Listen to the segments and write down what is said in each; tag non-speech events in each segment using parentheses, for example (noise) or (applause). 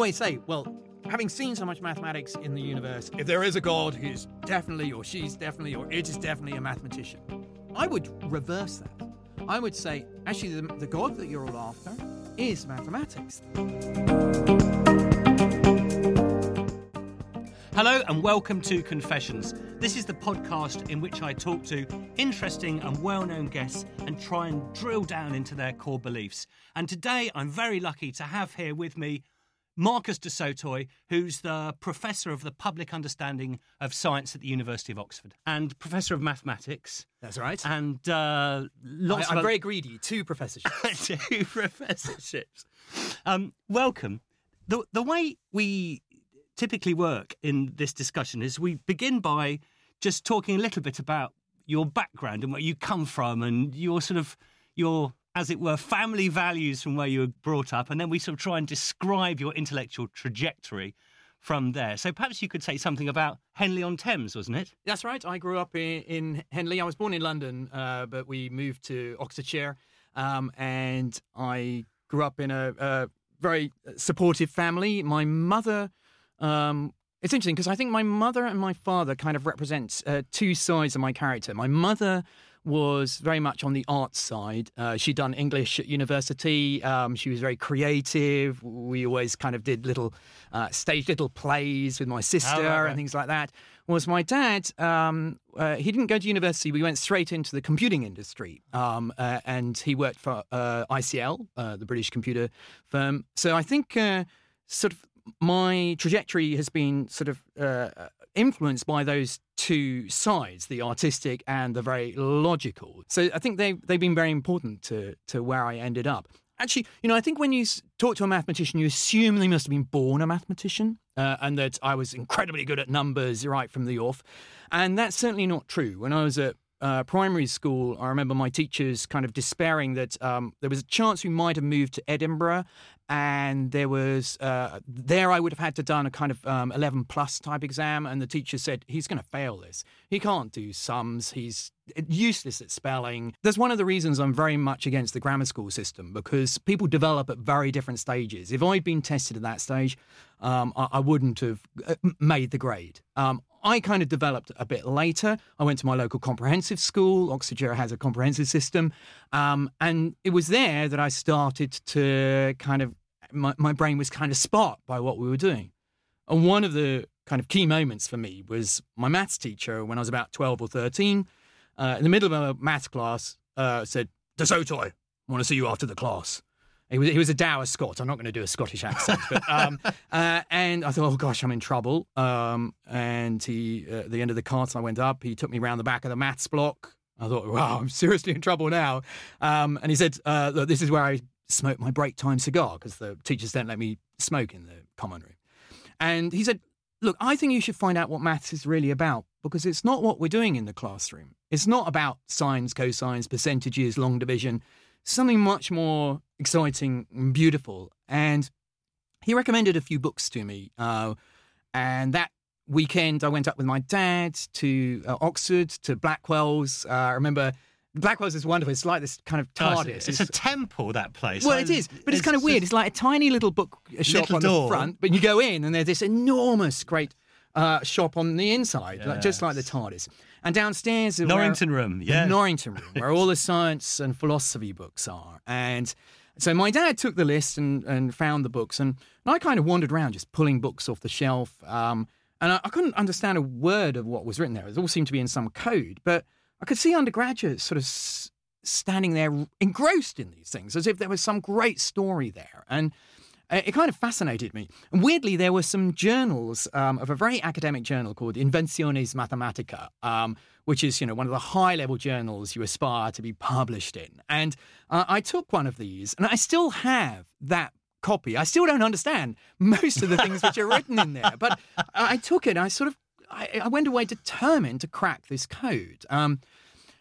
always say, well, having seen so much mathematics in the universe, if there is a God, he's definitely, or she's definitely, or it is definitely a mathematician. I would reverse that. I would say, actually, the, the God that you're all after is mathematics. Hello and welcome to Confessions. This is the podcast in which I talk to interesting and well known guests and try and drill down into their core beliefs. And today I'm very lucky to have here with me Marcus du Sautoy, who's the Professor of the Public Understanding of Science at the University of Oxford and Professor of Mathematics. That's right. And uh, lots I, am very greedy. Two professorships. (laughs) two professorships. Um, welcome. The, the way we typically work in this discussion is we begin by just talking a little bit about your background and where you come from and your sort of your as it were family values from where you were brought up and then we sort of try and describe your intellectual trajectory from there so perhaps you could say something about henley on thames wasn't it That's right. I grew up in, in Henley. I was born in London, uh, but we moved to Oxfordshire, um, and I grew up in a, a very supportive family. My mother. Um, it's interesting because I think my mother and my father kind of represent uh, two sides of my character. My mother was very much on the arts side. Uh, she'd done English at university. Um, she was very creative. We always kind of did little uh, staged little plays with my sister right. and things like that. Was my dad? Um, uh, he didn't go to university. We went straight into the computing industry, um, uh, and he worked for uh, ICL, uh, the British computer firm. So I think uh, sort of my trajectory has been sort of uh, influenced by those two sides, the artistic and the very logical. So I think they they've been very important to to where I ended up. Actually, you know, I think when you talk to a mathematician, you assume they must have been born a mathematician uh, and that I was incredibly good at numbers right from the off. And that's certainly not true. When I was at uh, primary school, I remember my teachers kind of despairing that um, there was a chance we might have moved to Edinburgh, and there was uh, there I would have had to done a kind of um, eleven plus type exam, and the teacher said he's going to fail this. He can't do sums. He's useless at spelling. That's one of the reasons I'm very much against the grammar school system because people develop at very different stages. If I'd been tested at that stage, um, I, I wouldn't have uh, made the grade. Um, I kind of developed a bit later. I went to my local comprehensive school. Oxfordshire has a comprehensive system. Um, and it was there that I started to kind of, my, my brain was kind of sparked by what we were doing. And one of the kind of key moments for me was my maths teacher when I was about 12 or 13. Uh, in the middle of a maths class, uh, said, Du Sautoy, I want to see you after the class. He was, he was a dour Scot. I'm not going to do a Scottish accent, but um, (laughs) uh, and I thought, oh gosh, I'm in trouble. Um, and he, uh, at the end of the class, I went up. He took me round the back of the maths block. I thought, wow, I'm seriously in trouble now. Um, and he said, uh, look, this is where I smoke my break time cigar because the teachers don't let me smoke in the common room. And he said, look, I think you should find out what maths is really about because it's not what we're doing in the classroom. It's not about sines, cosines, percentages, long division. Something much more exciting and beautiful. And he recommended a few books to me. Uh, and that weekend, I went up with my dad to uh, Oxford, to Blackwell's. Uh, I remember Blackwell's is wonderful. It's like this kind of Oh, TARDIS. it's, it's a temple that place Well, it is, but it's, kind of weird. It's like a tiny little book shop Little on door. the front, but you go in and there's this enormous, great uh, shop on the inside, like, just like the TARDIS. And downstairs, Norrington Room, the yeah. Norrington Room, where all the (laughs) science and philosophy books are. And so my dad took the list and, and found the books, and, and I kind of wandered around just pulling books off the shelf. Um, and I, I couldn't understand a word of what was written there. It all seemed to be in some code, but I could see undergraduates sort of s- standing there engrossed in these things as if there was some great story there. And it kind of fascinated me. And weirdly, there were some journals um, of a very academic journal called Inventiones Mathematicae, um, which is, you know, one of the high-level journals you aspire to be published in. And uh, I took one of these, and I still have that copy. I still don't understand most of the things which are written in there, but I I took it. I sort of, I, I went away determined to crack this code. Um,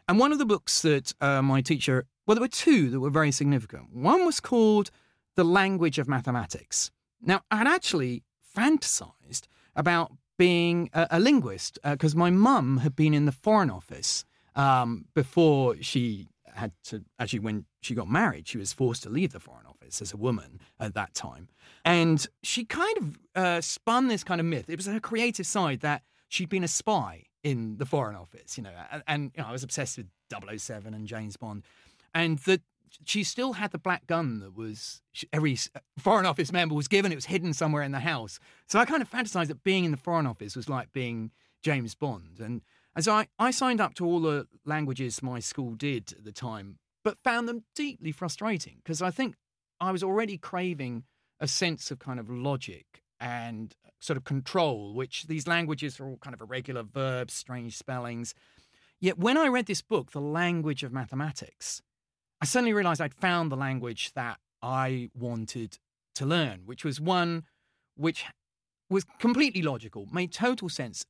and one of the books that uh, my teacher, well, there were two that were very significant. One was called The Language of Mathematics. Now, I'd actually fantasized about being a, a linguist because my mum had been in the Foreign Office um, before she had to actually when she got married, she was forced to leave the Foreign Office as a woman at that time, and she kind of uh, spun this kind of myth. It was her creative side that she'd been a spy in the Foreign Office, you know, and, and you know, I was obsessed with 007 and James Bond, and that she still had the black gun that was every Foreign Office member was given. It was hidden somewhere in the house. So I kind of fantasized that being in the Foreign Office was like being James Bond. And as I, I signed up to all the languages my school did at the time, but found them deeply frustrating because I think I was already craving a sense of kind of logic and uh, sort of control, which these languages are all kind of irregular verbs, strange spellings. Yet when I read this book, The Language of Mathematics, I suddenly realized I'd found the language that I wanted to learn, which was one which was completely logical, made total sense.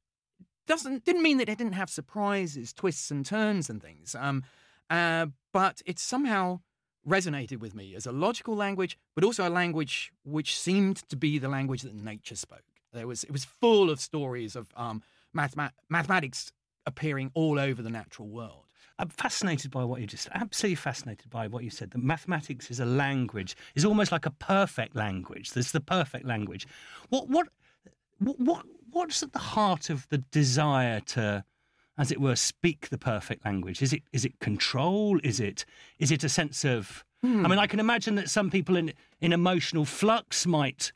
Doesn't didn't mean that it didn't have surprises, twists and turns and things. Um, uh, but it somehow resonated with me as a logical language, but also a language which seemed to be the language that nature spoke. There was it was full of stories of um, mathematics appearing all over the natural world. I'm fascinated by what you just absolutely fascinated by what you said. That mathematics is a language, is almost like a perfect language. There's the perfect language. What what what what's at the heart of the desire to, as it were, speak the perfect language? Is it is it control? Is it is it a sense of. I mean, I can imagine that some people in in emotional flux might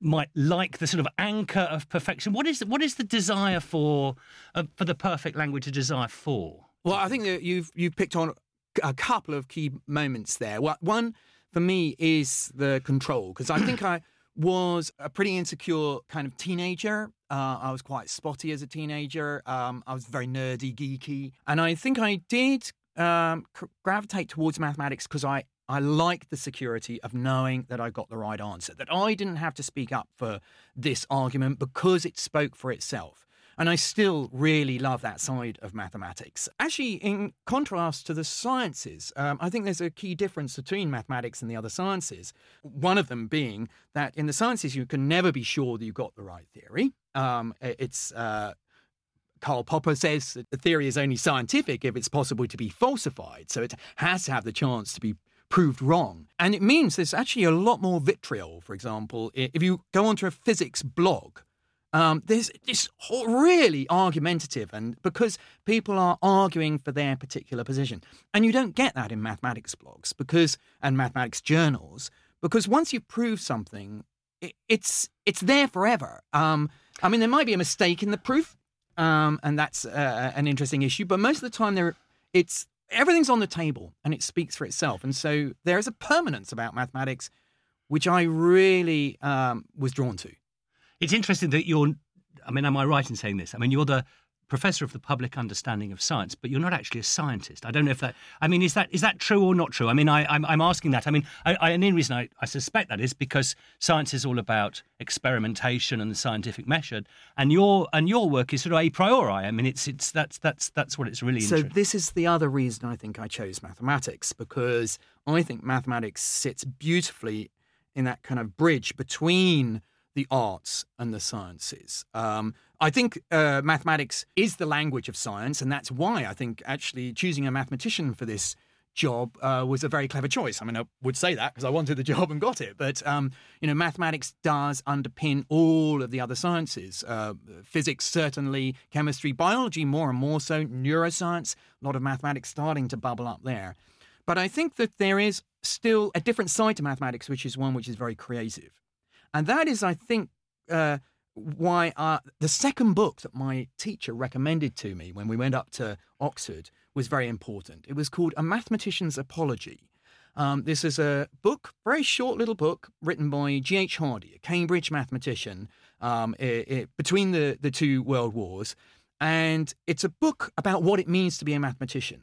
might like the sort of anchor of perfection. What is what is the desire for uh, for the perfect language? A desire for? Well, I think that you've you've picked on a couple of key moments there. One for me is the control because I think (clears throat) I was a pretty insecure kind of teenager. Uh, I was quite spotty as a teenager. Um, I was very nerdy, geeky, and I think I did um, gravitate towards mathematics because I I liked the security of knowing that I got the right answer, that I didn't have to speak up for this argument because it spoke for itself. And I still really love that side of mathematics. Actually, in contrast to the sciences, um, I think there's a key difference between mathematics and the other sciences. One of them being that in the sciences, you can never be sure that you've got the right theory. Um, it's uh, Karl Popper says that the theory is only scientific if it's possible to be falsified. So it has to have the chance to be proved wrong. And it means there's actually a lot more vitriol, for example. If you go onto a physics blog, um, there's this really argumentative, and because people are arguing for their particular position, and you don't get that in mathematics blogs because and mathematics journals because once you've proved something, it, it's it's there forever. Um, I mean, there might be a mistake in the proof, um, and that's uh, an interesting issue, but most of the time, there it's everything's on the table and it speaks for itself, and so there is a permanence about mathematics, which I really um, was drawn to. It's interesting that you're. I mean, am I right in saying this? I mean, you're the professor of the public understanding of science, but you're not actually a scientist. I don't know if that. I mean, is that is that true or not true? I mean, I, I'm, I'm asking that. I mean, I, I, and the reason I, I suspect that is because science is all about experimentation and the scientific method, and your and your work is sort of a priori. I mean, it's it's that's that's that's what it's really. So this is the other reason I think I chose mathematics because I think mathematics sits beautifully in that kind of bridge between the arts and the sciences. Um, I think uh, mathematics is the language of science, and that's why I think actually choosing a mathematician for this job uh, was a very clever choice. I mean, I would say that because I wanted the (laughs) job and got it. But um, you know, mathematics does underpin all of the other sciences. Uh, physics certainly, chemistry, biology more and more so, neuroscience, a lot of mathematics starting to bubble up there. But I think that there is still a different side to mathematics, which is one which is very creative. And that is, I think, uh, why uh, the second book that my teacher recommended to me when we went up to Oxford was very important. It was called A Mathematician's Apology. Um, this is a book, very short little book, written by G.H. Hardy, a Cambridge mathematician um, it, it, between the, the two world wars. And it's a book about what it means to be a mathematician.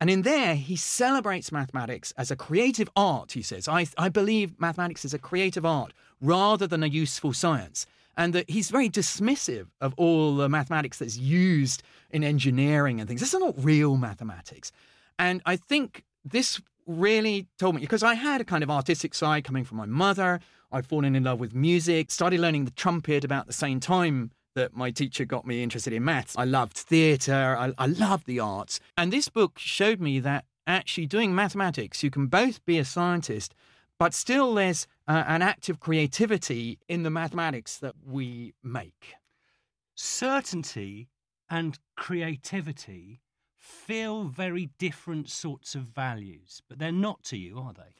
And in there, he celebrates mathematics as a creative art, he says. I, I believe mathematics is a creative art rather than a useful science. And that he's very dismissive of all the mathematics that's used in engineering and things. This is not real mathematics. And I think this really told me, because I had a kind of artistic side coming from my mother. I'd fallen in love with music, started learning the trumpet about the same time that my teacher got me interested in maths. I loved theatre, I, I loved the arts. And this book showed me that actually doing mathematics, you can both be a scientist, but still there's uh, an of creativity in the mathematics that we make. Certainty and creativity feel very different sorts of values, but they're not to you, are they?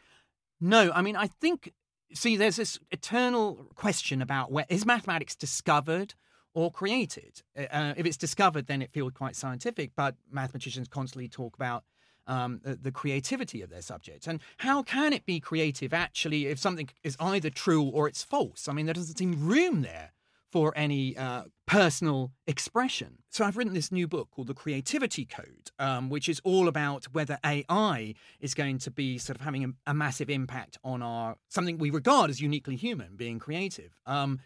No, I mean, I think, see, there's this eternal question about where is mathematics discovered or created? Uh, uh if it's discovered, then it feels quite scientific, but mathematicians constantly talk about um, the, the, creativity of their subject. And how can it be creative actually if something is either true or it's false? I mean, there doesn't seem room there for any uh, personal expression. So I've written this new book called The Creativity Code, um, which is all about whether AI is going to be sort of having a, a massive impact on our something we regard as uniquely human, being creative. Um,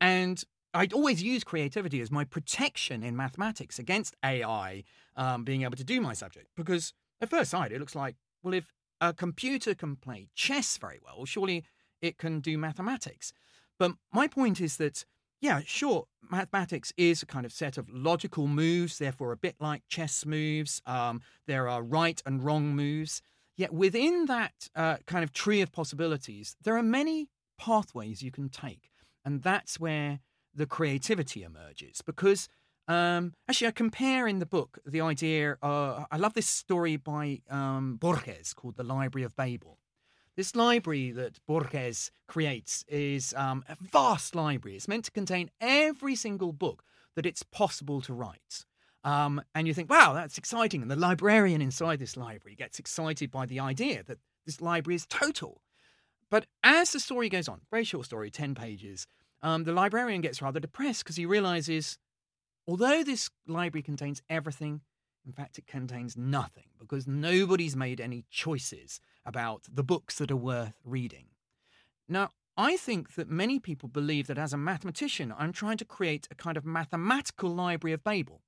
and I'd always use creativity as my protection in mathematics against AI um, being able to do my subject because at first sight, it looks like, well, if a computer can play chess very well, surely it can do mathematics. But my point is that, yeah, sure, mathematics is a kind of set of logical moves, therefore a bit like chess moves. Um, there are right and wrong moves. Yet within that uh, kind of tree of possibilities, there are many pathways you can take. And that's where the creativity emerges because um, actually, I compare in the book the idea. Uh, I love this story by um, Borges called The Library of Babel. This library that Borges creates is um, a vast library. It's meant to contain every single book that it's possible to write. Um, and you think, wow, that's exciting. And the librarian inside this library gets excited by the idea that this library is total. But as the story goes on, very short story, 10 pages, um, the librarian gets rather depressed because he realizes Although this library contains everything, in fact, it contains nothing because nobody's made any choices about the books that are worth reading. Now, I think that many people believe that as a mathematician, I'm trying to create a kind of mathematical library of Babel.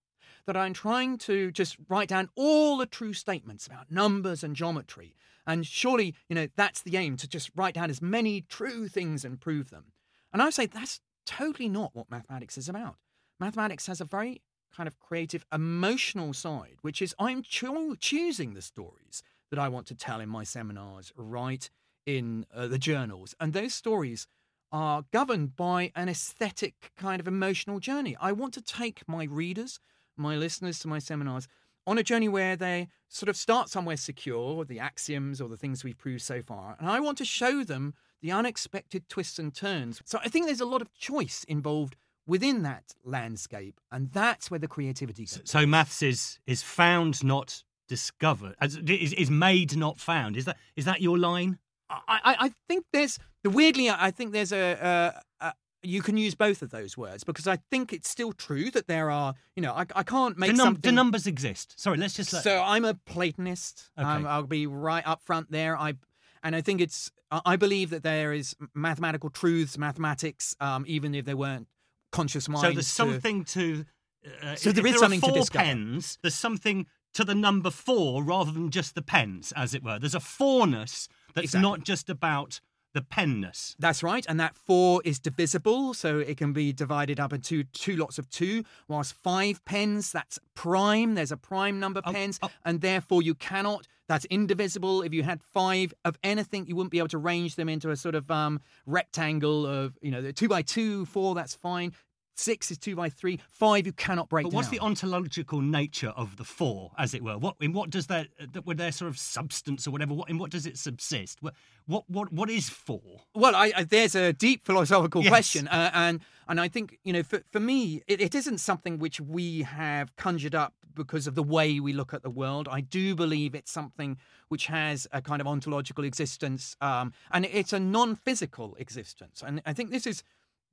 That I'm trying to just write down all the true statements about numbers and geometry. And surely, you know, that's the aim to just write down as many true things and prove them. And I say that's totally not what mathematics is about mathematics has a very kind of creative, emotional side, which is I'm cho- choosing the stories that I want to tell in my seminars, write in uh, the journals. And those stories are governed by an aesthetic kind of emotional journey. I want to take my readers, my listeners to my seminars on a journey where they sort of start somewhere secure, the axioms or the things we've proved so far. And I want to show them the unexpected twists and turns. So I think there's a lot of choice involved within that landscape, and that's where the creativity comes. So, maths is is found, not discovered. Is, is made, not found. Is that is that your line? I, I, I think there's the weirdly. I think there's a, a, a you can use both of those words because I think it's still true that there are, you know, I, I can't make the, num- something... the numbers exist. Sorry, let's just. Let... So I'm a Platonist. Okay. Um, I'll be right up front there. I and I think it's I believe that there is mathematical truths, mathematics, um, even if they weren't conscious mind. So there's something to. Uh, so there is something four to discover. pens. There's something to the number four rather than just the pens, as it were. There's a fourness that's exactly. not just about the penness. That's right, and that four is divisible, so it can be divided up into two lots of two. Whilst five pens, that's prime. There's a prime number oh, pens, oh. and therefore you cannot. That's indivisible. If you had five of anything, you wouldn't be able to arrange them into a sort of um, rectangle of you know two by two, four. That's fine. Six is two by three. Five you cannot break. But what's the ontological nature of the four, as it were? What in what does that with their sort of substance or whatever? What in what does it subsist? What what what, what is four? Well, I, I, there's a deep philosophical yes. question, uh, and and I think you know for for me it, it isn't something which we have conjured up because of the way we look at the world. I do believe it's something which has a kind of ontological existence, um, and it's a non-physical existence, and I think this is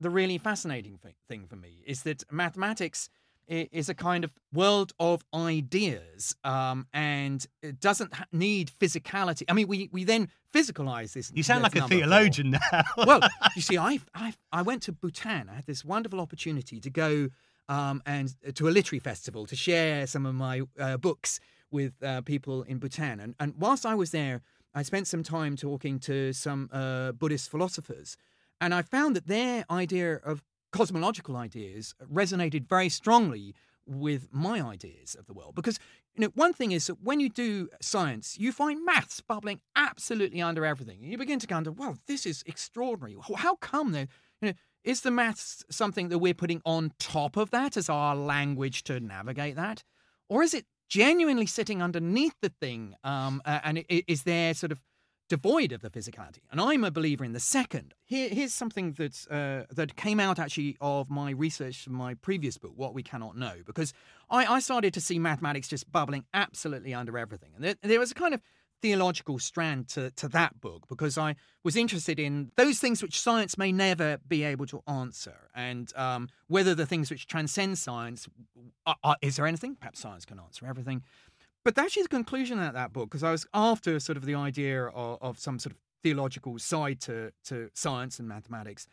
the really fascinating thing for me is that mathematics is a kind of world of ideas um, and it doesn't need physicality. I mean, we, we then physicalize this. You sound like a theologian four. (laughs) now. well, you see, I, I, I went to Bhutan. I had this wonderful opportunity to go um, and to a literary festival to share some of my uh, books with uh, people in Bhutan. And, and whilst I was there, I spent some time talking to some uh, Buddhist philosophers and I found that their idea of cosmological ideas resonated very strongly with my ideas of the world. Because, you know, one thing is that when you do science, you find maths bubbling absolutely under everything. And you begin to wonder, well, this is extraordinary. How come they, you know, is the maths something that we're putting on top of that as our language to navigate that? Or is it genuinely sitting underneath the thing um, uh, and is there sort of devoid of the physicality. And I'm a believer in the second. Here, here's something that's, uh, that came out actually of my research from my previous book, What We Cannot Know, because I, I started to see mathematics just bubbling absolutely under everything. And there, there was a kind of theological strand to, to that book because I was interested in those things which science may never be able to answer, and um, whether the things which transcend science are, are, is there anything? Perhaps science can answer everything. But actually, the conclusion of that book, because I was after sort of the idea of, of some sort of theological side to to science and mathematics,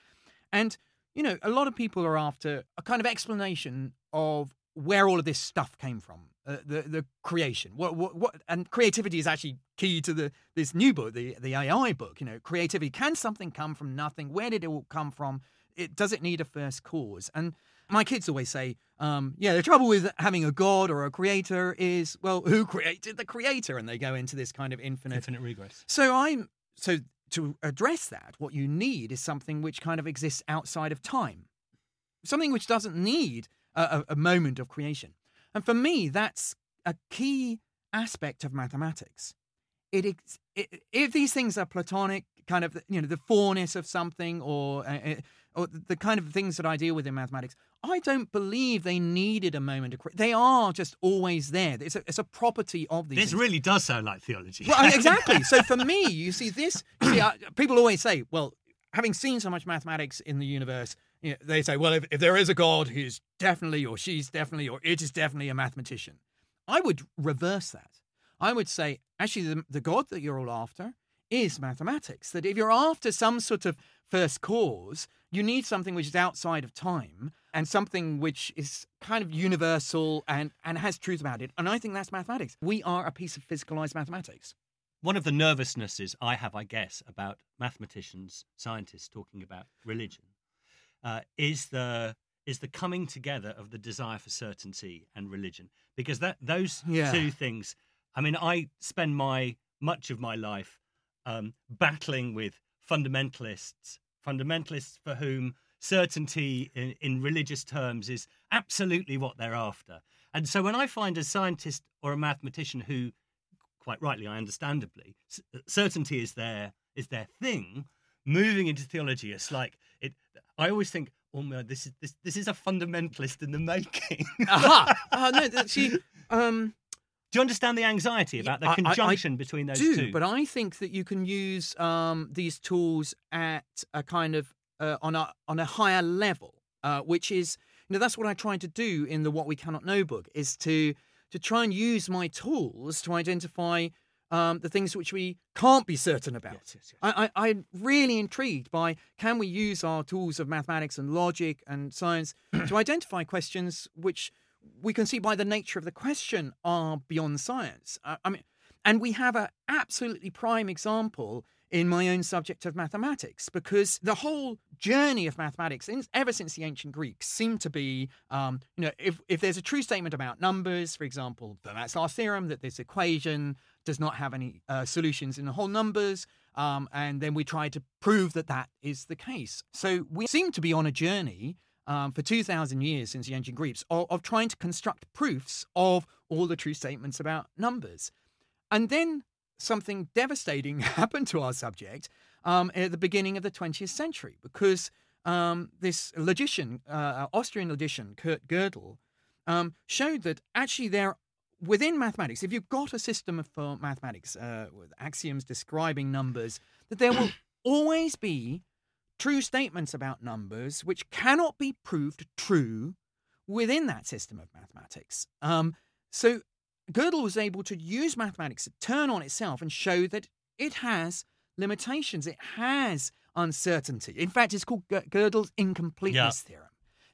and you know, a lot of people are after a kind of explanation of where all of this stuff came from, uh, the the creation. What, what what and creativity is actually key to the this new book, the the AI book. You know, creativity can something come from nothing? Where did it all come from? It does it need a first cause? And my kids always say, um, yeah, the trouble with having a god or a creator is, well, who created the creator? And they go into this kind of infinite infinite regress. So I'm so to address that, what you need is something which kind of exists outside of time, something which doesn't need a, a moment of creation. And for me, that's a key aspect of mathematics. It, it, if these things are platonic, kind of you know the fourness of something, or uh, uh or the kind of things that I deal with in mathematics, I don't believe they needed a moment of. They are just always there. It's a, it's a property of these. This things. really does sound like theology. Well, exactly. (laughs) so for me, you see this. You see, uh, people always say, well, having seen so much mathematics in the universe, you know, they say, well, if, if there is a God, he's definitely, or she's definitely, or it is definitely a mathematician. I would reverse that. I would say, actually, the, the God that you're all after is mathematics. That if you're after some sort of first cause, you need something which is outside of time and something which is kind of universal and, and has truth about it. And I think that's mathematics. We are a piece of physicalized mathematics. One of the nervousnesses I have, I guess, about mathematicians, scientists talking about religion uh, is the is the coming together of the desire for certainty and religion because that those yeah. two things i mean i spend my much of my life um, battling with fundamentalists fundamentalists for whom certainty in, in religious terms is absolutely what they're after. And so when I find a scientist or a mathematician who, quite rightly, I understandably, certainty is their is their thing, moving into theology, it's like it. I always think, oh my, this is this this is a fundamentalist in the making. (laughs) Aha! Uh, no, see, um, do you understand the anxiety about the conjunction I, I between those do, two? But I think that you can use um, these tools at a kind of uh, on a on a higher level, uh, which is you know that's what I tried to do in the What We Cannot Know book is to to try and use my tools to identify um, the things which we can't be certain about. Yes, yes, yes. I, I, I'm really intrigued by can we use our tools of mathematics and logic and science to (clears throat) identify questions which we can see by the nature of the question are beyond science. I, I mean, and we have an absolutely prime example in my own subject of mathematics because the whole journey of mathematics ever since the ancient greeks seemed to be um, you know if, if there's a true statement about numbers for example that's our theorem that this equation does not have any uh, solutions in the whole numbers um, and then we try to prove that that is the case so we seem to be on a journey um, for 2,000 years since the ancient Greeks of, of trying to construct proofs of all the true statements about numbers. And then something devastating (laughs) happened to our subject um, at the beginning of the 20th century because um, this logician, uh, Austrian logician Kurt Gödel, um, showed that actually there, within mathematics, if you've got a system for mathematics uh, with axioms describing numbers, that there will (coughs) always be true statements about numbers which cannot be proved true within that system of mathematics. Um, so Gödel was able to use mathematics to turn on itself and show that it has limitations. It has uncertainty. In fact, it's called Gödel's incompleteness yeah. theorem.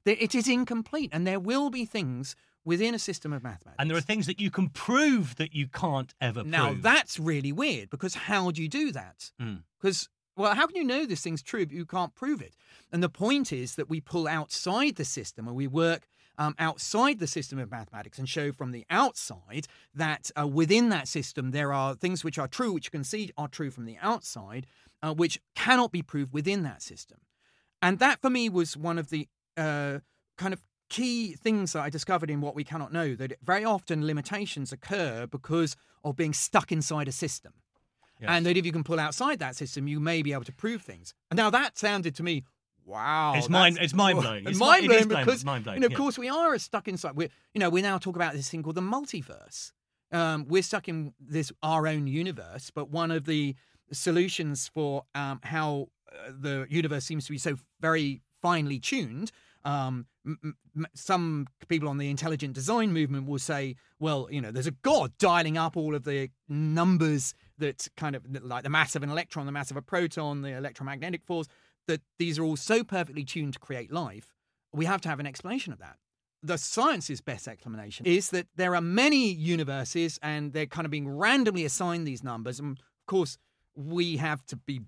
It is incomplete, and there will be things within a system of mathematics. And there are things that you can prove that you can't ever now, prove. Now, that's really weird because how do you do that? Because mm. Well, how can you know this thing's true but you can't prove it? And the point is that we pull outside the system and we work um, outside the system of mathematics and show from the outside that uh, within that system there are things which are true, which you can see are true from the outside, uh, which cannot be proved within that system. And that for me was one of the uh, kind of key things that I discovered in what we cannot know that very often limitations occur because of being stuck inside a system. Yes. And that if you can pull outside that system, you may be able to prove things. And now that sounded to me Wow, it's mind it's mind blowing. It's mind blowing because mind you know, of yeah. course we are stuck inside. We you know we now talk about this thing called the multiverse. Um, we're stuck in this our own universe, but one of the solutions for um, how uh, the universe seems to be so very finely tuned. Um, m- m- some people on the intelligent design movement will say, well, you know, there's a god dialing up all of the numbers that kind of like the mass of an electron, the mass of a proton, the electromagnetic force that these are all so perfectly tuned to create life, we have to have an explanation of that. The science's best explanation is that there are many universes and they're kind of being randomly assigned these numbers. And of course, we have to be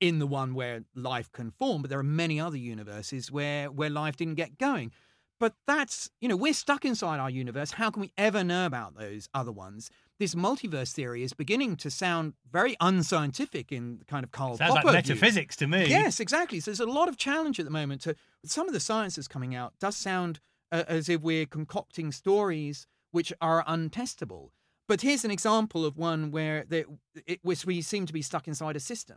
in the one where life can form, but there are many other universes where, where life didn't get going. But that's, you know, we're stuck inside our universe. How can we ever know about those other ones? This multiverse theory is beginning to sound very unscientific in kind of Karl Sounds Popper like metaphysics view. to me. Yes, exactly. So there's a lot of challenge at the moment. To some of the science that's coming out does sound uh, as if we're concocting stories which are untestable. But here's an example of one where it, we seem to be stuck inside a system.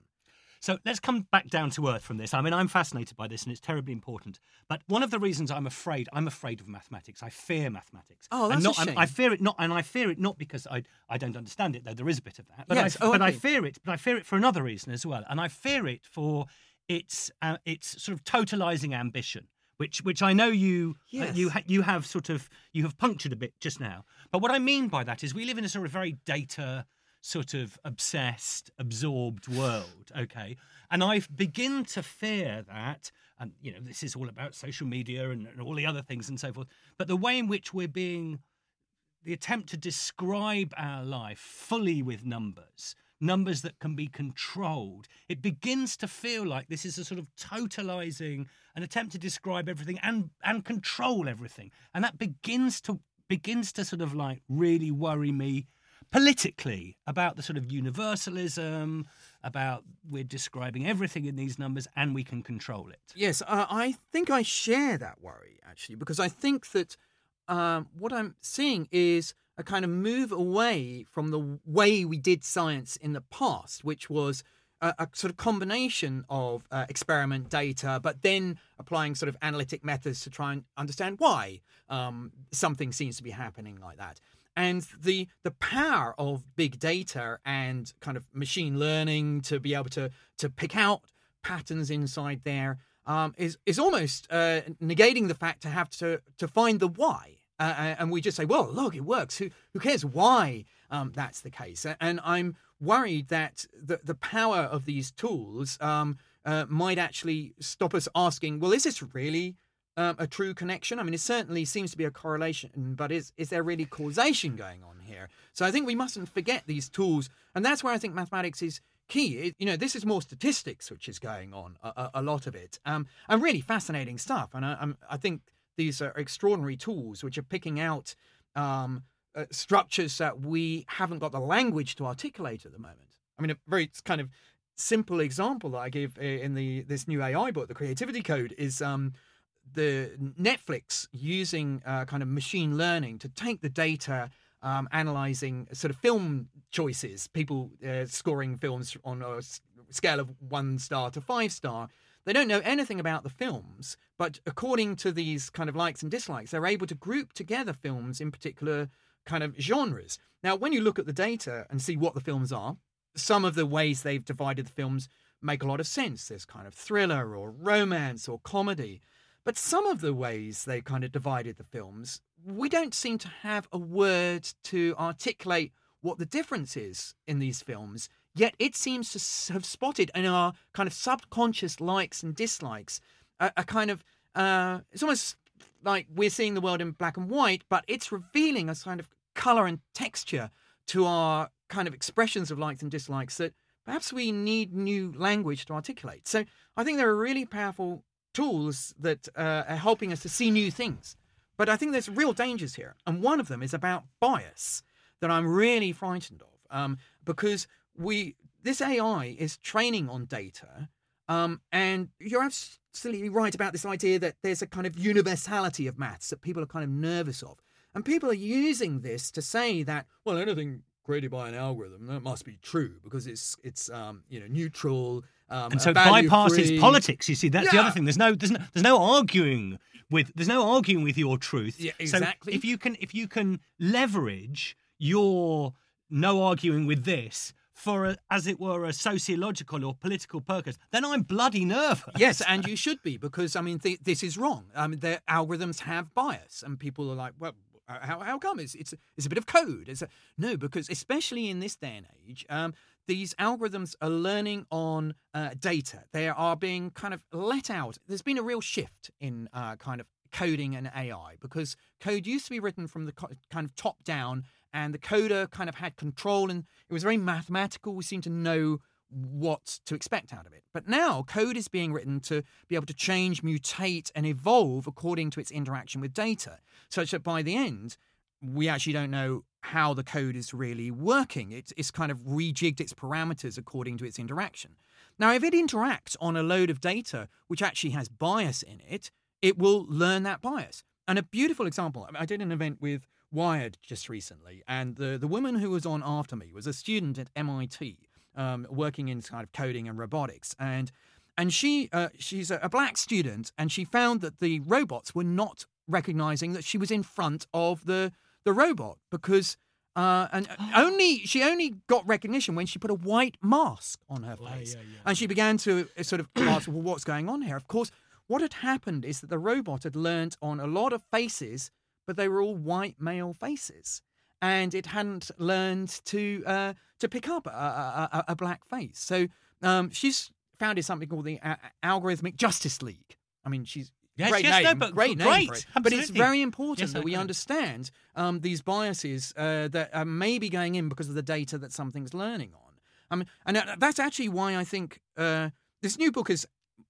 So let's come back down to earth from this. I mean, I'm fascinated by this and it's terribly important. But one of the reasons I'm afraid, I'm afraid of mathematics. I fear mathematics. Oh, that's not, a shame. I fear it not, and I fear it not because I, I don't understand it, though there is a bit of that. But, yes. I, oh, but okay. I fear it. But I fear it for another reason as well. And I fear it for its, uh, its sort of totalizing ambition which which I know you uh, yes. uh, you ha- you have sort of you have punctured a bit just now. But what I mean by that is we live in a sort of very data sort of obsessed, absorbed world, okay? And I begin to fear that, and you know, this is all about social media and, and all the other things and so forth, but the way in which we're being, the attempt to describe our life fully with numbers, numbers that can be controlled, it begins to feel like this is a sort of totalizing, an attempt to describe everything and and control everything, and that begins to begins to sort of like really worry me politically about the sort of universalism, about we're describing everything in these numbers and we can control it. Yes, uh, I think I share that worry actually, because I think that um, what I'm seeing is a kind of move away from the way we did science in the past, which was a, a sort of combination of uh, experiment data, but then applying sort of analytic methods to try and understand why um, something seems to be happening like that and the the power of big data and kind of machine learning to be able to to pick out patterns inside there um, is is almost uh, negating the fact to have to to find the why. Uh, uh, and we just say, well, look, it works. Who who cares why um, that's the case? And I'm worried that the the power of these tools um, uh, might actually stop us asking, well, is this really um, a true connection? I mean, it certainly seems to be a correlation, but is is there really causation going on here? So I think we mustn't forget these tools, and that's where I think mathematics is key. It, you know, this is more statistics which is going on, a, a lot of it, um, and really fascinating stuff. And I, I, think these are extraordinary tools which are picking out um, uh, structures that we haven't got the language to articulate at the moment. I mean, a very kind of simple example that I give uh, in the this new AI book, the Creativity Code, is um, the Netflix using uh, kind of machine learning to take the data, um, analyzing sort of film choices, people uh, scoring films on a scale of one star to five star. They don't know anything about the films, but according to these kind of likes and dislikes, they're able to group together films in particular kind of genres. Now, when you look at the data and see what the films are, some of the ways they've divided the films make a lot of sense. There's kind of thriller or romance or comedy. But some of the ways they kind of divided the films, we don't seem to have a word to articulate what the difference is in these films. Yet it seems to have spotted in our kind of subconscious likes and dislikes a, a kind of, uh, it's almost like we're seeing the world in black and white, but it's revealing a kind of color and texture to our kind of expressions of likes and dislikes that perhaps we need new language to articulate. So I think they're a really powerful tools that uh, are helping us to see new things. But I think there's real dangers here. And one of them is about bias that I'm really frightened of um, because we this AI is training on data. Um, and you're absolutely right about this idea that there's a kind of universality of maths that people are kind of nervous of. And people are using this to say that, well, anything created by an algorithm that must be true because it's it's um, you know neutral. Um, and so it bypasses free. politics. You see, that's the other thing. There's no, there's no, there's no arguing with, there's no arguing with your truth. Yeah, So exactly. if you can, if you can leverage your no arguing with this for, a, as it were, a sociological or political purpose, then I'm bloody nervous. yes, (laughs) and you should be because I mean th- this is wrong. I mean, their algorithms have bias, and people are like, well. How, how come it's, it's it's a bit of code? It's a, no, because especially in this day and age, um, these algorithms are learning on uh, data. They are being kind of let out. There's been a real shift in uh, kind of coding and AI because code used to be written from the co- kind of top down, and the coder kind of had control, and it was very mathematical. We seemed to know what to expect out of it. But now code is being written to be able to change, mutate, and evolve according to its interaction with data, such that by the end, we actually don't know how the code is really working. It's, it's kind of rejigged its parameters according to its interaction. Now, if it interacts on a load of data which actually has bias in it, it will learn that bias. And a beautiful example I did an event with Wired just recently, and the, the woman who was on after me was a student at MIT um, working in kind of coding and robotics. And and she uh, she's a, a black student, and she found that the robots were not recognizing that she was in front of the the robot because uh, and (gasps) only she only got recognition when she put a white mask on her face, and she began to uh, sort of (coughs) ask, "Well, what's going on here?" Of course, what had happened is that the robot had learnt on a lot of faces, but they were all white male faces, and it hadn't learned to uh, to pick up a, a, a, a black face. So um, she's founded something called the uh, Algorithmic Justice League. I mean, she's Yes, great yes, name, no, but great name great, it. But it's very important Yes, that we understand um, these biases uh, that are maybe going in because of the data that something's learning on. Um, and uh, that's actually why I think uh, this new book is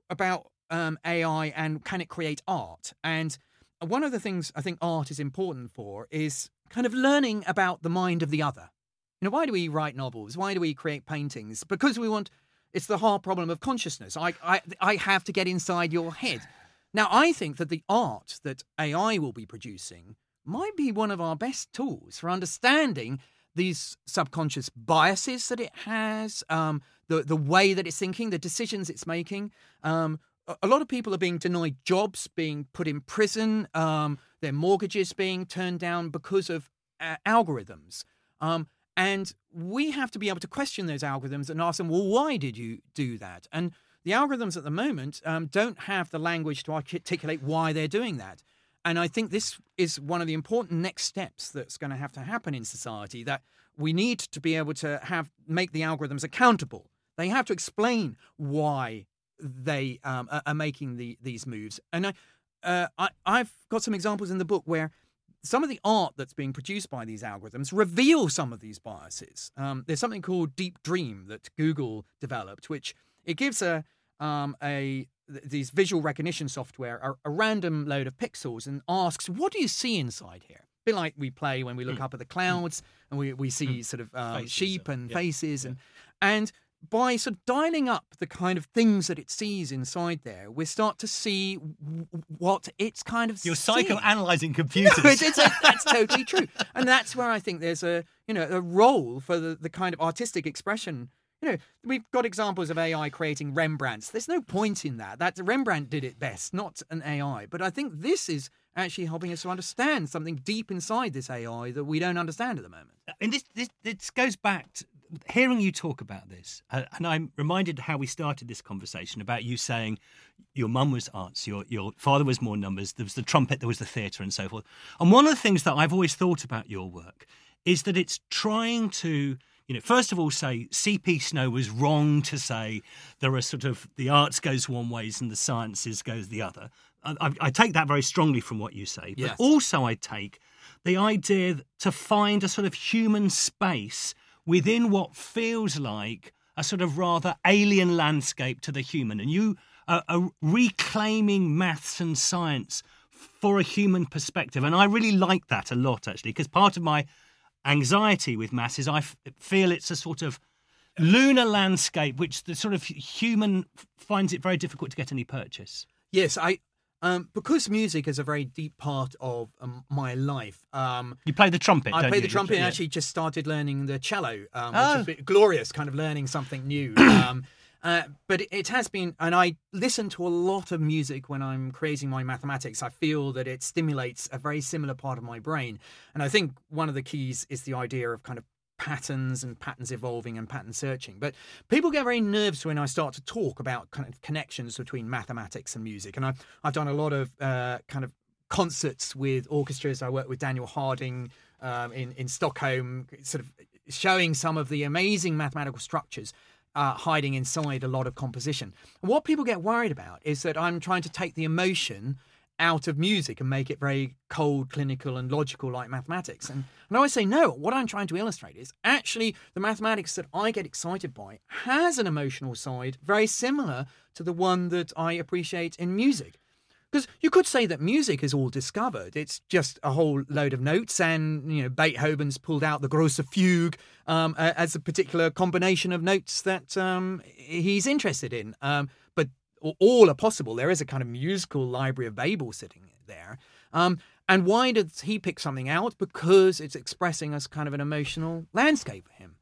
about um, AI and can it create art. And one of the things I think art is important for is kind of learning about the mind of the other. You know, why do we write novels? Why do we create paintings? Because we want. It's the hard problem of consciousness. I, I, I have to get inside your head. Now, I think that the art that AI will be producing might be one of our best tools for understanding these subconscious biases that it has, um, the the way that it's thinking, the decisions it's making. Um, a, lot of people are being denied jobs, being put in prison, um, their mortgages being turned down because of uh, algorithms. Um, and we have to be able to question those algorithms and ask them, well, why did you do that? And the algorithms at the moment um, don't have the language to articulate why they're doing that. And I think this is one of the important next steps that's going to have to happen in society that we need to be able to have make the algorithms accountable. They have to explain why they um, are, making the, these moves. And I, uh, I, I've got some examples in the book where some of the art that's being produced by these algorithms reveal some of these biases. Um, there's something called Deep Dream that Google developed, which it gives a um, a th- these visual recognition software a, a random load of pixels and asks, "What do you see inside here?" A bit like we play when we look up at the clouds and we, we see sort of um, sheep and- yeah, faces and and by sort of dialing up the kind of things that it sees inside there, we start to see w- what it's kind of You're seeing. (laughs) psychoanalyzing computers. No, it's, it's a, that's totally true, and that's where I think there's a you know a role for the, the kind of artistic expression. You know, we've got examples of AI creating Rembrandts. There's no point in that. That Rembrandt did it best, not an AI. But I think this is actually helping us to understand something deep inside this AI that we don't understand at the moment. and this, this this goes back to hearing you talk about this, uh, and I'm reminded how we started this conversation about you saying your mum was arts, your your father was more numbers, there was the trumpet, there was the theatre, and so forth. And one of the things that I've always thought about your work is that it's trying to. You know, first of all, say C.P. Snow was wrong to say there are sort of the arts goes one ways and the sciences goes the other. I, I- take that very strongly from what you say, but Yes. also I take the idea to find a sort of human space within what feels like a sort of rather alien landscape to the human, and you are, are reclaiming maths and science for a human perspective. And I really like that a lot, actually, because part of my anxiety with maths is I f- feel it's a sort of lunar landscape which the sort of human finds it very difficult to get any purchase. Yes, I um, because music is a very deep part of um, my life. Um, you play the trumpet. I play the trumpet and actually just started learning the cello, um, which oh. has been glorious, kind of learning something new. (clears throat) Uh, but it has been, and I listen to a lot of music when I'm creating my mathematics. I feel that it stimulates a very similar part of my brain. And I think one of the keys is the idea of kind of patterns and patterns evolving and pattern searching. But people get very nervous when I start to talk about kind of connections between mathematics and music. And I've, I've done a lot of uh, kind of concerts with orchestras. I work with Daniel Harding um, in, in Stockholm, sort of showing some of the amazing mathematical structures uh, hiding inside a lot of composition. And what people get worried about is that I'm trying to take the emotion out of music and make it very cold, clinical, and logical like mathematics. And, and I always say, no, what I'm trying to illustrate is actually the mathematics that I get excited by has an emotional side very similar to the one that I appreciate in music. Because you could say that music is all discovered. It's just a whole load of notes, and you know Beethoven's pulled out the grosse fugue um, as a particular combination of notes that um, he's interested in. Um, but all are possible. There is a kind of musical library of Babel sitting there. Um, and why does he pick something out? Because it's expressing as kind of an emotional landscape for him.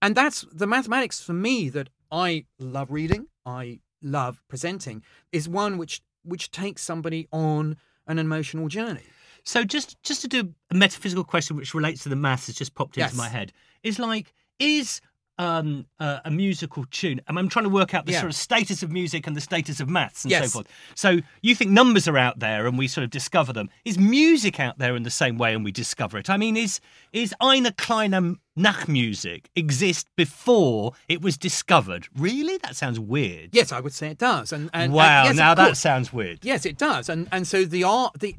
And that's the mathematics for me that I love reading, I love presenting, is one which which takes somebody on an emotional journey. So just just to do a metaphysical question which relates to the maths has just popped into Yes. my head. Is like is um, uh, a musical tune. And I'm trying to work out the Yeah. sort of status of music and the status of maths and so forth. So you think numbers are out there and we sort of discover them. Is music out there in the same way and we discover it? I mean, is is Eine kleine Nachtmusik exist before it was discovered? Really? That sounds weird. Yes, I would say it does. And, and and wow, yes, now that sounds weird. Yes, it does. And and so the art the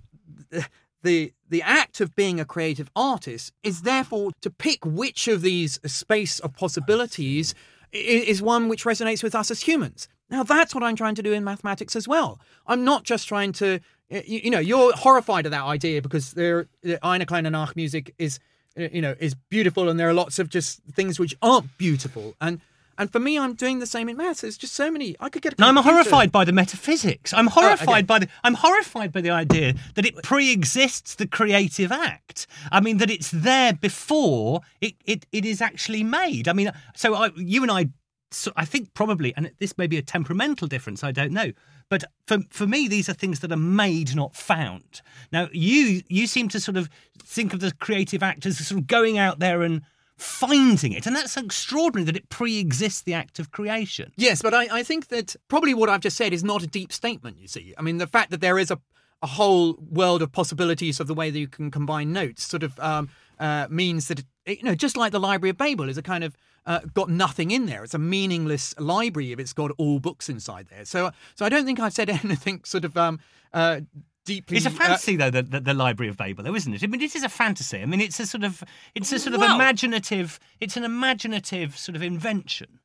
the the act of being a creative artist is therefore to pick which of these space of possibilities is one which resonates with us as humans. Now that's what I'm trying to do in mathematics as well. I'm not just trying to you, you know, you're horrified at that idea because there uh, Eine kleine Nachtmusik is uh, you know is beautiful and there are lots of just things which aren't beautiful and and for me, I'm doing the same in maths. There's just so many. I could get. A I'm horrified by the metaphysics. I'm oh, horrified okay. by the. I'm horrified by the idea that it pre-exists the creative act. I mean that it's there before it it, it is actually made. I mean, so I, you and I, so I think probably, and this may be a temperamental difference. I don't know, but for for me, these are things that are made, not found. Now, you you seem to sort of think of the creative act as sort of going out there and finding it, and that's extraordinary that it pre-exists the act of creation. Yes, but I, I think that probably what I've just said is not a deep statement, you see. I mean, the fact that there is a, a whole world of possibilities of the way that you can combine notes sort of um, uh, means that, it, you know, just like the Library of Babel is a kind of uh, got nothing in there. It's a meaningless library if it's got all books inside there. So, so I don't think I've said (laughs) anything sort of um, uh, deeply. It's a uh, fantasy, though, the, the, the Library of Babel, though, isn't it? I mean, it is a fantasy. I mean, it's a sort of, it's a sort of imaginative, it's an imaginative sort of invention.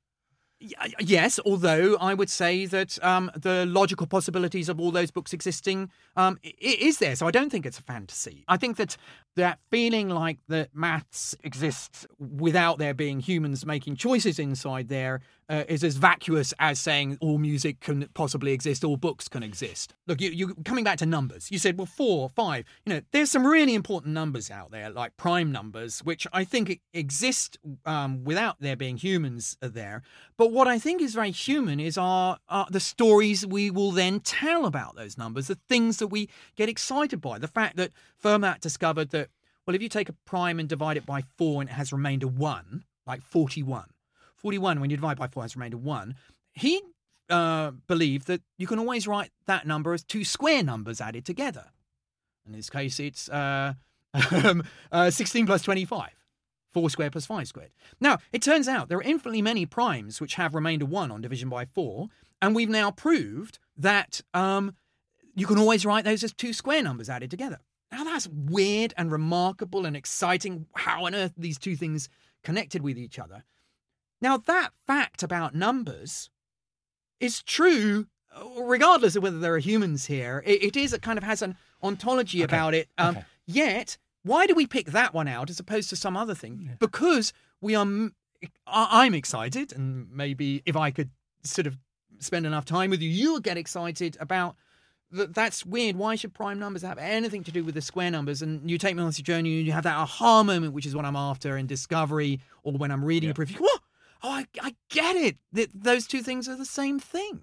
Y- Yes, although I would say that um, the logical possibilities of all those books existing um, is there. So I don't think it's a fantasy. I think that that feeling like that maths exists without there being humans making choices inside there uh, is as vacuous as saying all music can possibly exist, all books can exist. Look, you, you coming back to numbers. You said well, four, five. You know, there's some really important numbers out there, like prime numbers, which I think exist um, without there being humans there. But what I think is very human is our, our the stories we will then tell about those numbers, the things that we get excited by. The fact that Fermat discovered that well, if you take a prime and divide it by four and it has remained a one, like 41. 41, when you divide by four, has remainder one. He uh, believed that you can always write that number as two square numbers added together. In this case, it's uh, (laughs) um, uh, 16 plus 25. 4 squared plus 5 squared. Now, it turns out there are infinitely many primes which have remainder 1 on division by 4, and we've now proved that um, you can always write those as two square numbers added together. Now, that's weird and remarkable and exciting. How on earth these two things connected with each other? Now, that fact about numbers is true uh, regardless of whether there are humans here. It, it is, it kind of has an ontology about it. Um, okay. Yet, why do we pick that one out as opposed to some other thing? Because we are. I'm excited, and maybe if I could sort of spend enough time with you, you would get excited about. That, that's weird. Why should prime numbers have anything to do with the square numbers? And you take me on this journey, and you have that aha moment, which is what I'm after in discovery, or when I'm reading a proof. You go, what? Oh, I, I get it. That those two things are the same thing.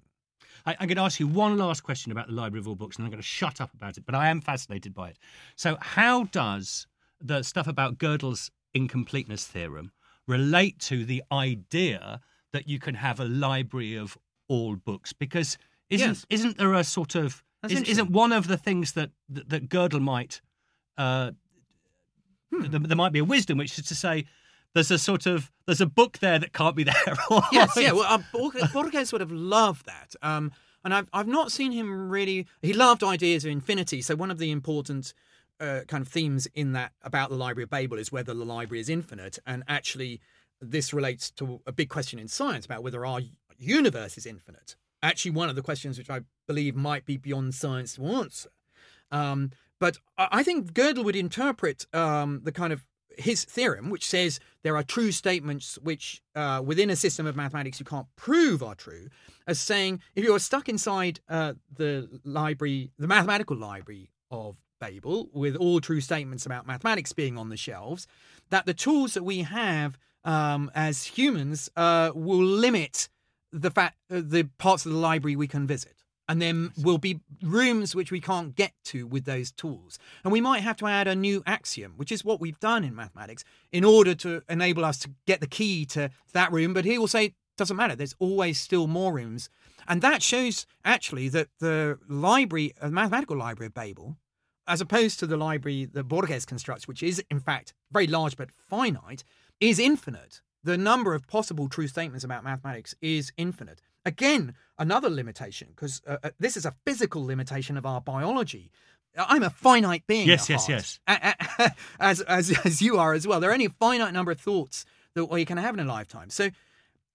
I, I'm going to ask you one last question about the Library of All Books, and I'm going to shut up about it. But I am fascinated by it. So, how does the stuff about Gödel's incompleteness theorem relate to the idea that you can have a library of all books? Because isn't Yes. isn't there a sort of is, interesting. isn't one of the things that that, that Gödel might uh, Hmm. there, there might be a wisdom, which is to say. There's a sort of there's a book there that can't be (laughs) there. Yes, yeah. Well, uh, Borges, Borges would have loved that. Um, and I've I've not seen him really. He loved ideas of infinity. So one of the important uh, kind of themes in that about the Library of Babel is whether the library is infinite. And actually, this relates to a big question in science about whether our universe is infinite. Actually, one of the questions which I believe might be beyond science to answer. Um, but I I think Gödel would interpret um, the kind of his theorem, which says there are true statements which, uh, within a system of mathematics, you can't prove are true, as saying if you're stuck inside uh, the library, the mathematical library of Babel, with all true statements about mathematics being on the shelves, that the tools that we have um, as humans uh, will limit the fact uh, the parts of the library we can visit and then we'll be rooms which we can't get to with those tools and we might have to add a new axiom which is what we've done in mathematics in order to enable us to get the key to that room but he will say doesn't matter there's always still more rooms and that shows actually that the library the mathematical library of babel as opposed to the library that Borges constructs, which is in fact very large but finite, is infinite. The number of possible true statements about mathematics is infinite. Again, another limitation, because uh, uh, this is a physical limitation of our biology. I'm a finite being. Yes, yes, heart, yes. (laughs) As, as as you are as well. There are only a finite number of thoughts that we can have in a lifetime. So,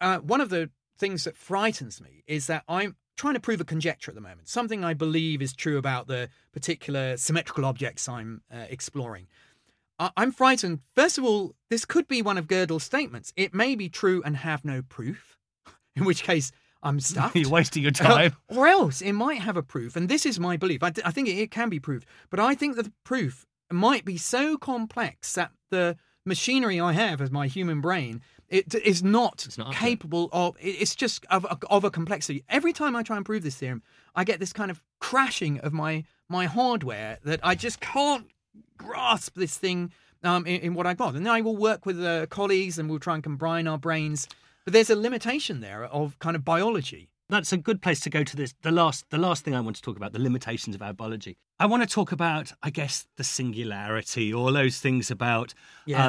uh, one of the things that frightens me is that I'm trying to prove a conjecture at the moment, something I believe is true about the particular symmetrical objects I'm uh, exploring. I- I'm frightened. First of all, this could be one of Gödel's statements. It may be true and have no proof, (laughs) in which case I'm (laughs) stuffed. You're wasting your (laughs) time. or else it might have a proof, and this is my belief. I, th- I think it, it can be proved, but I think that the proof might be so complex that the machinery I have as my human brain it is not, not capable of. It's just of, of a complexity. Every time I try and prove this theorem, I get this kind of crashing of my my hardware that I just can't grasp this thing um, in, in what I got. And then I will work with uh, colleagues and we'll try and combine our brains. But there's a limitation there of kind of biology. That's a good place to go to this. The last, the last thing I want to talk about, the limitations of our biology. I want to talk about, I guess, the singularity, all those things about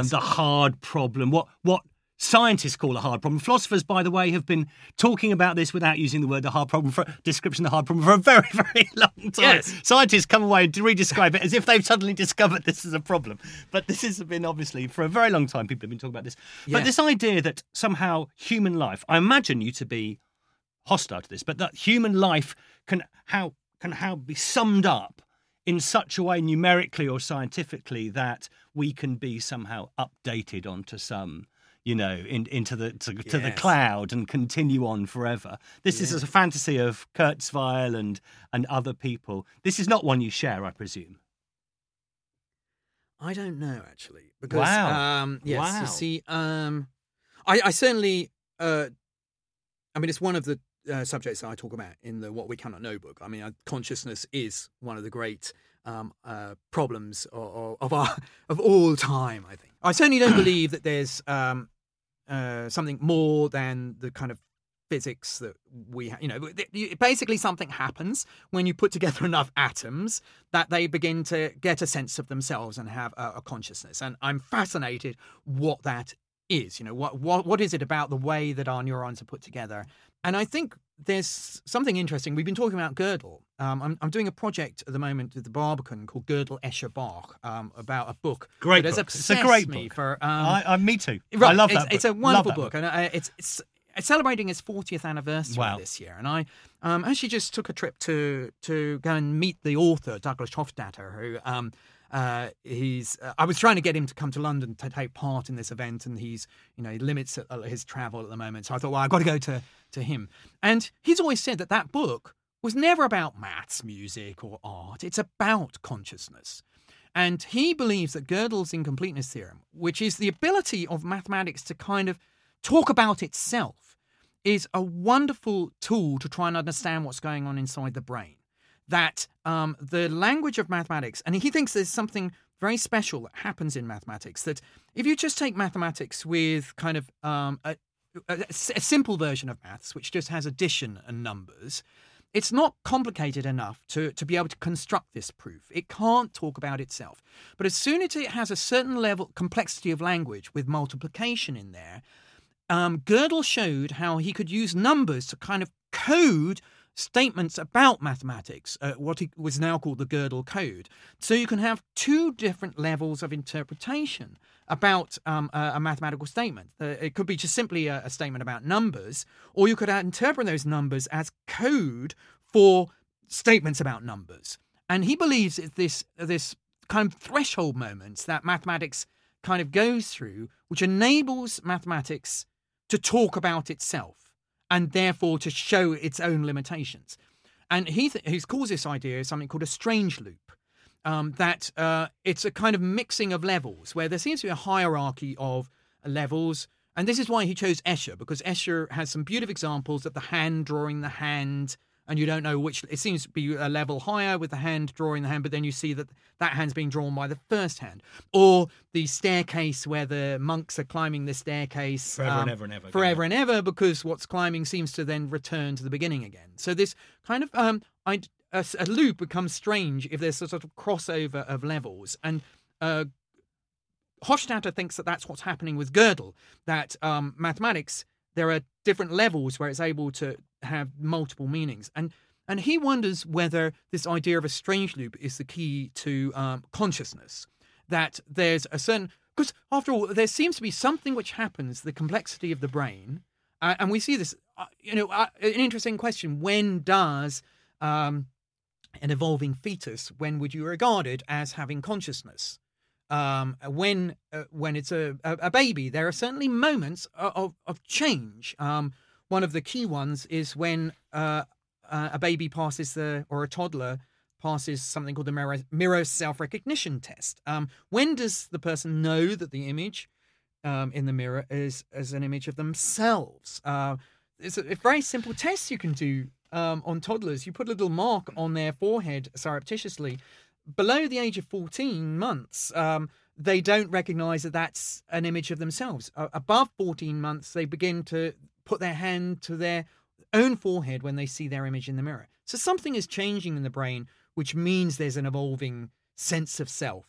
um, the hard problem. What what scientists call a hard problem. Philosophers, by the way, have been talking about this without using the word the hard problem for description of the hard problem for a very, (laughs) very long time. Yes. Scientists come away and redescribe it as if they've suddenly discovered this is a problem. But this has been obviously for a very long time. People have been talking about this. But this idea that somehow human life, I imagine you to be hostile to this, but that human life can how can how be summed up in such a way numerically or scientifically that we can be somehow updated onto some you know in, into the to, to the cloud and continue on forever this is a fantasy of kurzweil and and other people this is not one you share i presume I don't know actually because Wow. um yes Wow. you see um I, I certainly uh I mean it's one of the uh, subjects I talk about in the What We Cannot Know book. I mean uh, consciousness is one of the great um uh problems of, of our of all time I think. I certainly don't (coughs) believe that there's um uh something more than the kind of physics that we ha- you know basically something happens when you put together (laughs) enough atoms that they begin to get a sense of themselves and have a, a consciousness. And i'm fascinated what that is you know what, what what is it about the way that our neurons are put together? And i think there's something interesting we've been talking about gödel um, I'm, I'm doing a project at the moment with the barbican called gödel escher bach um, about a book Great book. It's a great book. for um, I, I me too i Right, love it's, that book. It's a wonderful that book, and uh, it's it's celebrating its 40th anniversary Wow. this year, and I um, actually just took a trip to to go and meet the author Douglas Hofstadter, who um, uh, he's. Uh, I was trying to get him to come to London to take part in this event, and he's you know he limits uh, his travel at the moment. So I thought, well, I've got to go to to him, and he's always said that that book was never about maths, music, or art. It's about consciousness. And he believes that Gödel's incompleteness theorem, which is the ability of mathematics to kind of talk about itself, is a wonderful tool to try and understand what's going on inside the brain. That um, the language of mathematics, and he thinks there's something very special that happens in mathematics, that if you just take mathematics with kind of um, a, a, a simple version of maths, which just has addition and numbers, it's not complicated enough to, to be able to construct this proof. It can't talk about itself. But as soon as it has a certain level complexity of language with multiplication in there, um, Gödel showed how he could use numbers to kind of code statements about mathematics, uh, what he was now called the Gödel code. So you can have two different levels of interpretation about um, a, a, mathematical statement. Uh, it could be just simply a, a, statement about numbers, or you could interpret those numbers as code for statements about numbers. And he believes it's this this kind of threshold moments that mathematics kind of goes through, which enables mathematics to talk about itself and therefore to show its own limitations. And he th- he calls this idea something called a strange loop. Um, that uh, it's a kind of mixing of levels where there seems to be a hierarchy of levels. And this is why he chose Escher, because Escher has some beautiful examples of the hand drawing the hand, and you don't know which. It seems to be a level higher with the hand drawing the hand, but then you see that that hand's being drawn by the first hand. Or the staircase where the monks are climbing the staircase forever um, and ever and ever. Forever and ever, because what's climbing seems to then return to the beginning again. So this kind of um, I a, a, loop becomes strange if there's a sort of crossover of levels. And uh, Hofstadter thinks that that's what's happening with Gödel, that um, mathematics, there are different levels where it's able to have multiple meanings. And and he wonders whether this idea of a strange loop is the key to um, consciousness. That there's a certain because after all, there seems to be something which happens, the complexity of the brain, uh, and we see this. Uh, you know, uh, an interesting question: When does um, an evolving fetus, when would you regard it as having consciousness? Um, when uh, when it's a, a, baby, there are certainly moments of, of change. Um, one of the key ones is when uh, uh, a baby passes the, or a toddler passes something called the mirror, mirror self recognition test. Um, when does the person know that the image um, in the mirror is, is an image of themselves? Uh, it's a, a very simple test you can do um, on toddlers. You put a little mark on their forehead surreptitiously. Below the age of 14 months, um, they don't recognize that that's an image of themselves. Uh, above 14 months, they begin to put their hand to their own forehead when they see their image in the mirror. So something is changing in the brain, which means there's an evolving sense of self.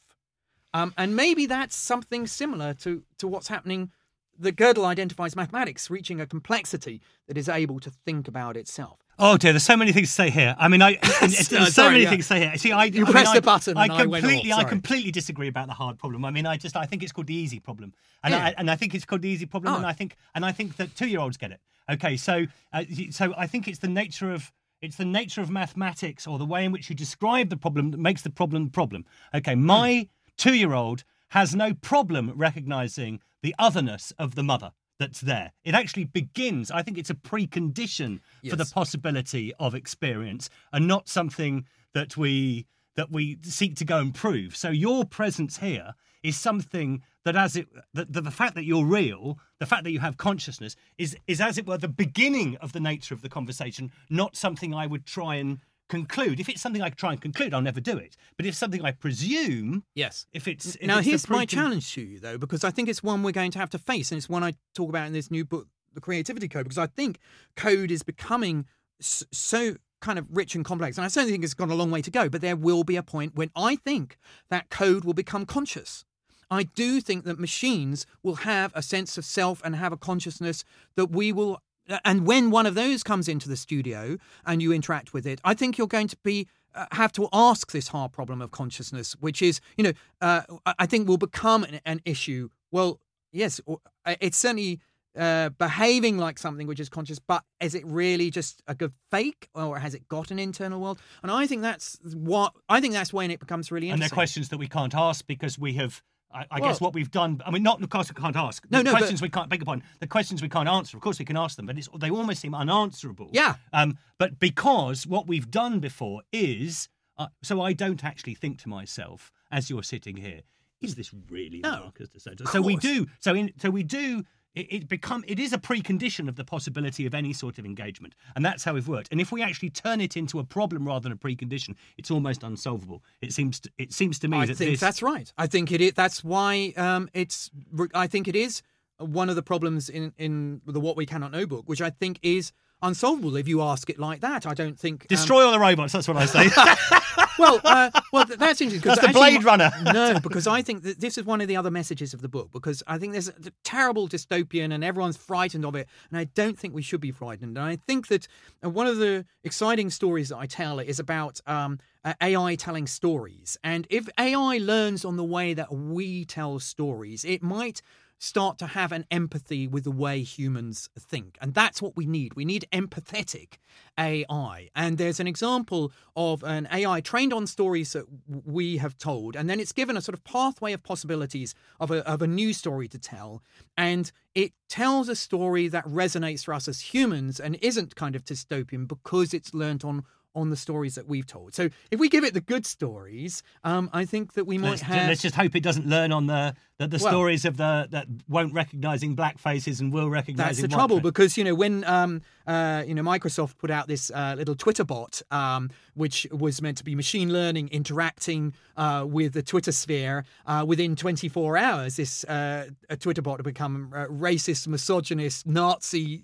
Um, and maybe that's something similar to, to what's happening. The Gödel identifies mathematics reaching a complexity that is able to think about itself. Oh dear, there's so many things to say here. I mean, I (laughs) there's so Sorry, many yeah. things to say here. See, I You I pressed mean, the button I, and I I completely, off, I completely disagree about the hard problem. I mean, I just, I think it's called the easy problem, and Yeah. I and I think it's called the easy problem, Oh. and I think and I think that two year olds get it. Okay, so uh, so I think it's the nature of it's the nature of mathematics or the way in which you describe the problem that makes the problem the problem. Okay, my two year old has no problem recognizing the otherness of the mother that's there. It actually begins, I think it's a precondition for the possibility of experience and not something that we that we seek to go and prove. So your presence here is something that as it that the, the fact that you're real, the fact that you have consciousness is is as it were the beginning of the nature of the conversation, not something I would try and conclude. If it's something I try and conclude, I'll never do it. But if it's something I presume, Yes. if it's if now, it's here's my challenge to you, though, because I think it's one we're going to have to face, and it's one I talk about in this new book, The Creativity Code, because I think code is becoming so kind of rich and complex. And I certainly think it's got a long way to go, but there will be a point when I think that code will become conscious. I do think that machines will have a sense of self and have a consciousness that we will. And when one of those comes into the studio and you interact with it, I think you're going to be uh, have to ask this hard problem of consciousness, which is, you know, uh, I think will become an, an issue. Well, yes, uh, it's certainly uh, behaving like something which is conscious, but is it really just a good fake, or has it got an internal world? And I think that's what I think that's when it becomes really And they're questions that we can't ask because we have. I, I Well- guess what we've done. I mean, not of course we can't ask. No, the no, but- questions we can't. Beg your pardon. The questions we can't answer. Of course we can ask them, but it's, they almost seem unanswerable. Yeah. Um. But because what we've done before is, uh, so I don't actually think to myself as you're sitting here, is this really No, Marcus du Sautoy? So we do. So in. So we do. It, it become. It is a precondition of the possibility of any sort of engagement, and that's how we've worked. And if we actually turn it into a problem rather than a precondition, it's almost unsolvable. It seems. To, it seems to me I that think this. that's right. I think it is. That's why um, it's. I think it is one of the problems in in the What We Cannot Know book, which I think is unsolvable if you ask it like that. I don't think um, Destroy all the robots. That's what I say. (laughs) well, uh, well, that's interesting. That's the Blade Runner. (laughs) no, because I think that this is one of the other messages of the book. Because I think there's a terrible dystopian, and everyone's frightened of it. And I don't think we should be frightened. And I think that uh, one of the exciting stories that I tell is about um, uh, AI telling stories. And if AI learns on the way that we tell stories, it might start to have an empathy with the way humans think. And that's what we need. We need empathetic AI. And there's an example of an AI trained on stories that we have told. And then it's given a sort of pathway of possibilities of a, of a new story to tell. And it tells a story that resonates for us as humans and isn't kind of dystopian because it's learnt on on the stories that we've told. So if we give it the good stories, um, I think that we might let's, have. let's just hope it doesn't learn on the the, the Well- stories of the that won't recognizing black faces and will recognising. That's the trouble faces. because you know when um uh you know Microsoft put out this uh, little Twitter bot um which was meant to be machine learning interacting uh with the Twitter sphere uh within 24 hours this uh a Twitter bot had become uh, racist misogynist Nazi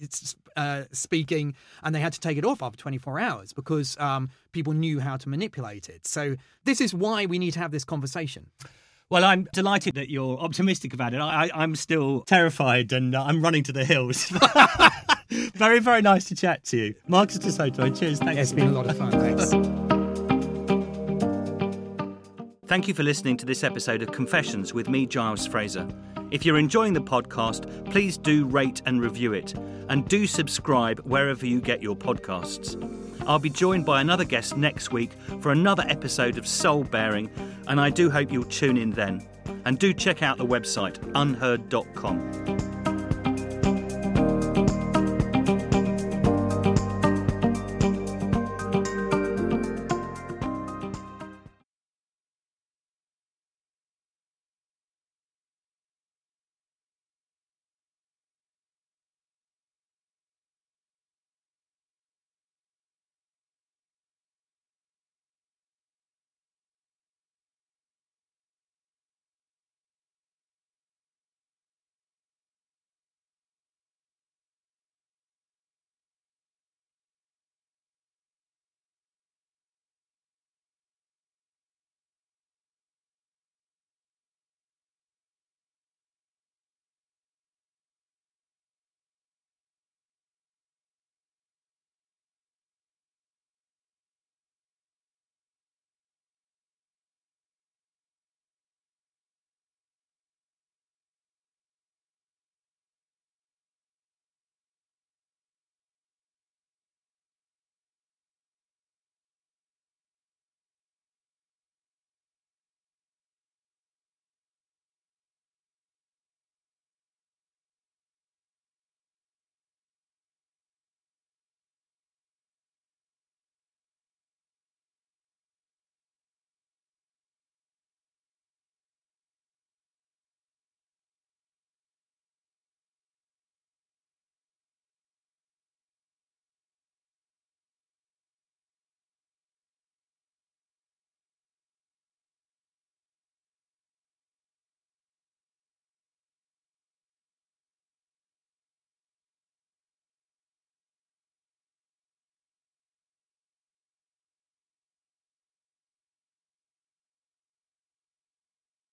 uh speaking and they had to take it off after 24 hours because um people knew how to manipulate it so this is why we need to have this conversation Well, I'm delighted that you're optimistic about it. I, I, I'm still terrified and uh, I'm running to the hills. (laughs) very, very nice to chat to you. Marcus du Sautoy, cheers. Thanks. it's been a lot of fun thanks Thank you for listening to this episode of Confessions with me, Giles Fraser. If you're enjoying the podcast, please do rate and review it, and do subscribe wherever you get your podcasts. I'll be joined by another guest next week for another episode of Soul Baring, and I do hope you'll tune in then. And do check out the website unherd.com.